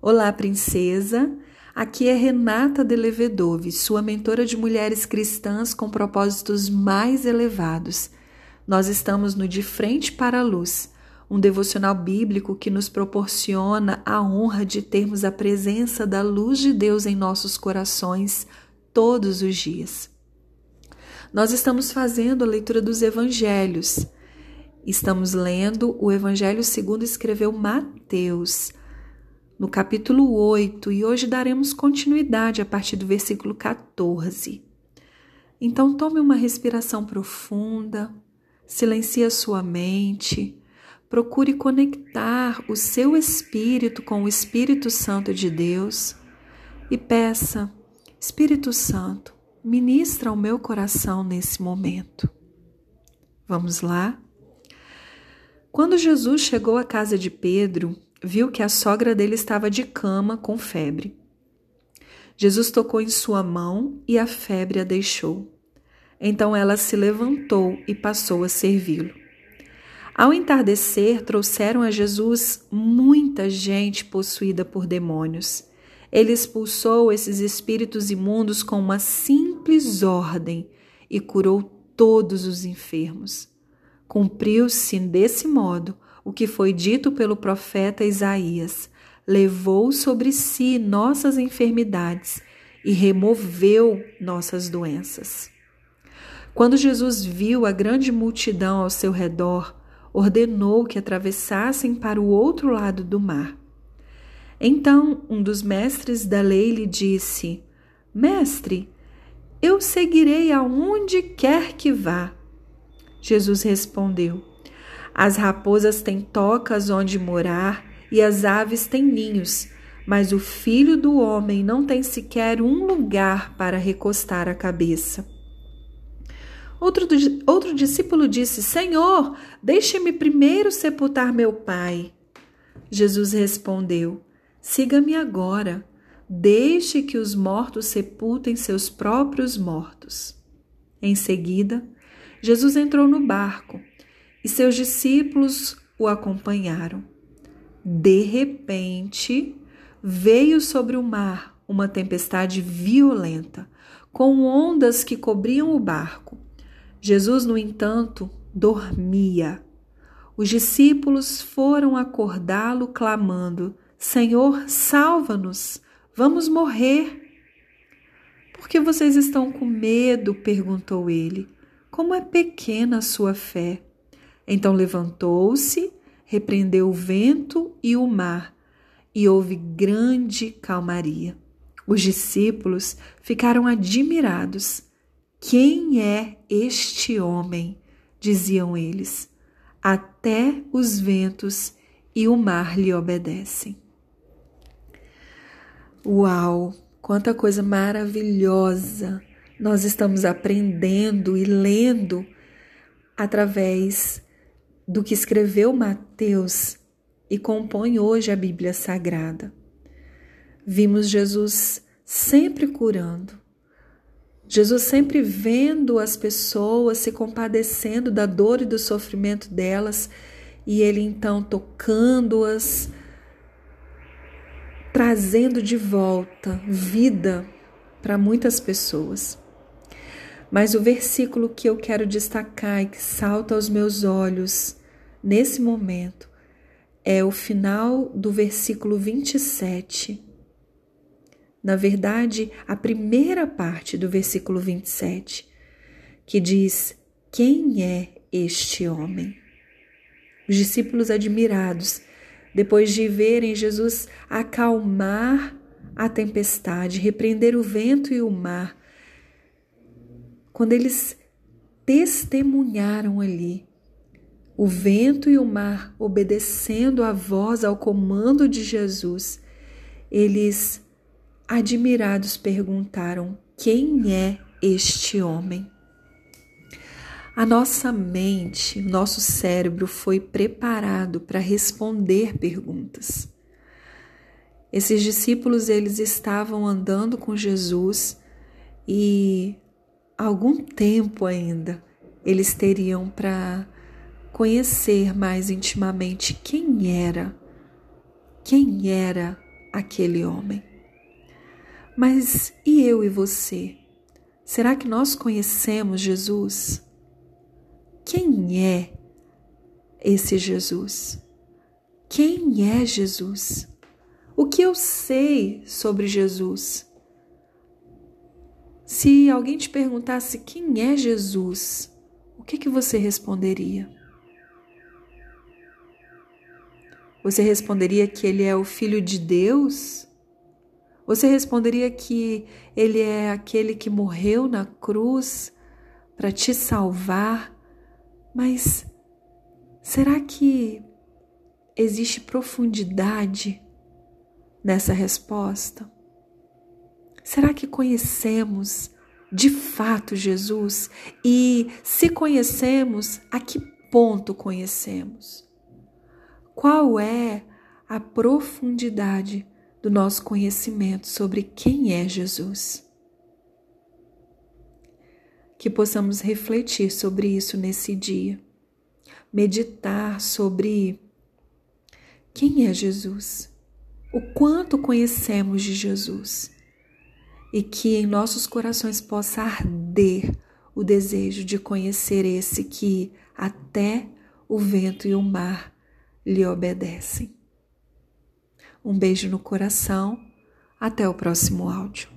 Olá, princesa. Aqui é Renata de Levedove, sua mentora de mulheres cristãs com propósitos mais elevados. Nós estamos no De Frente para a Luz, um devocional bíblico que nos proporciona a honra de termos a presença da luz de Deus em nossos corações todos os dias. Nós estamos fazendo a leitura dos evangelhos. Estamos lendo o evangelho segundo escreveu Mateus no capítulo 8 e hoje daremos continuidade a partir do versículo 14. Então, tome uma respiração profunda, silencie a sua mente, procure conectar o seu espírito com o Espírito Santo de Deus e peça: Espírito Santo, ministra ao meu coração nesse momento. Vamos lá? Quando Jesus chegou à casa de Pedro, viu que a sogra dele estava de cama com febre. Jesus tocou em sua mão e a febre a deixou. Então ela se levantou e passou a servi-lo. Ao entardecer, trouxeram a Jesus muita gente possuída por demônios. Ele expulsou esses espíritos imundos com uma simples ordem e curou todos os enfermos. Cumpriu-se desse modo o que foi dito pelo profeta Isaías: levou sobre si nossas enfermidades e removeu nossas doenças. Quando Jesus viu a grande multidão ao seu redor, ordenou que atravessassem para o outro lado do mar. Então um dos mestres da lei lhe disse: Mestre, eu seguirei aonde quer que vá. Jesus respondeu: as raposas têm tocas onde morar e as aves têm ninhos, mas o filho do homem não tem sequer um lugar para recostar a cabeça. Outro, outro discípulo disse: Senhor, deixe-me primeiro sepultar meu pai. Jesus respondeu: Siga-me agora. Deixe que os mortos sepultem seus próprios mortos. Em seguida, Jesus entrou no barco e seus discípulos o acompanharam. De repente, veio sobre o mar uma tempestade violenta, com ondas que cobriam o barco. Jesus, no entanto, dormia. Os discípulos foram acordá-lo, clamando: Senhor, salva-nos, vamos morrer. Por que vocês estão com medo? perguntou ele. Como é pequena a sua fé. Então levantou-se, repreendeu o vento e o mar, e houve grande calmaria. Os discípulos ficaram admirados. Quem é este homem? diziam eles. Até os ventos e o mar lhe obedecem. Uau! Quanta coisa maravilhosa nós estamos aprendendo e lendo através do que escreveu Mateus e compõe hoje a Bíblia Sagrada. Vimos Jesus sempre curando, Jesus sempre vendo as pessoas, se compadecendo da dor e do sofrimento delas, e ele então tocando-as, trazendo de volta vida para muitas pessoas. Mas o versículo que eu quero destacar e que salta aos meus olhos nesse momento é o final do versículo 27. Na verdade, a primeira parte do versículo 27, que diz: Quem é este homem? Os discípulos admirados, depois de verem Jesus acalmar a tempestade, repreender o vento e o mar, quando eles testemunharam ali o vento e o mar obedecendo a voz, ao comando de Jesus, eles, admirados, perguntaram: Quem é este homem? A nossa mente, nosso cérebro foi preparado para responder perguntas. Esses discípulos, eles estavam andando com Jesus e algum tempo ainda eles teriam para conhecer mais intimamente quem era, quem era aquele homem. Mas e eu e você? Será que nós conhecemos Jesus? Quem é esse Jesus? Quem é Jesus? O que eu sei sobre Jesus? Se alguém te perguntasse quem é Jesus, o que, que você responderia? Você responderia que ele é o Filho de Deus? Você responderia que ele é aquele que morreu na cruz para te salvar? Mas será que existe profundidade nessa resposta? Será que conhecemos de fato Jesus? E se conhecemos, a que ponto conhecemos? Qual é a profundidade do nosso conhecimento sobre quem é Jesus? Que possamos refletir sobre isso nesse dia, meditar sobre quem é Jesus, o quanto conhecemos de Jesus e que em nossos corações possa arder o desejo de conhecer esse que até o vento e o mar lhe obedecem. Um beijo no coração, até o próximo áudio.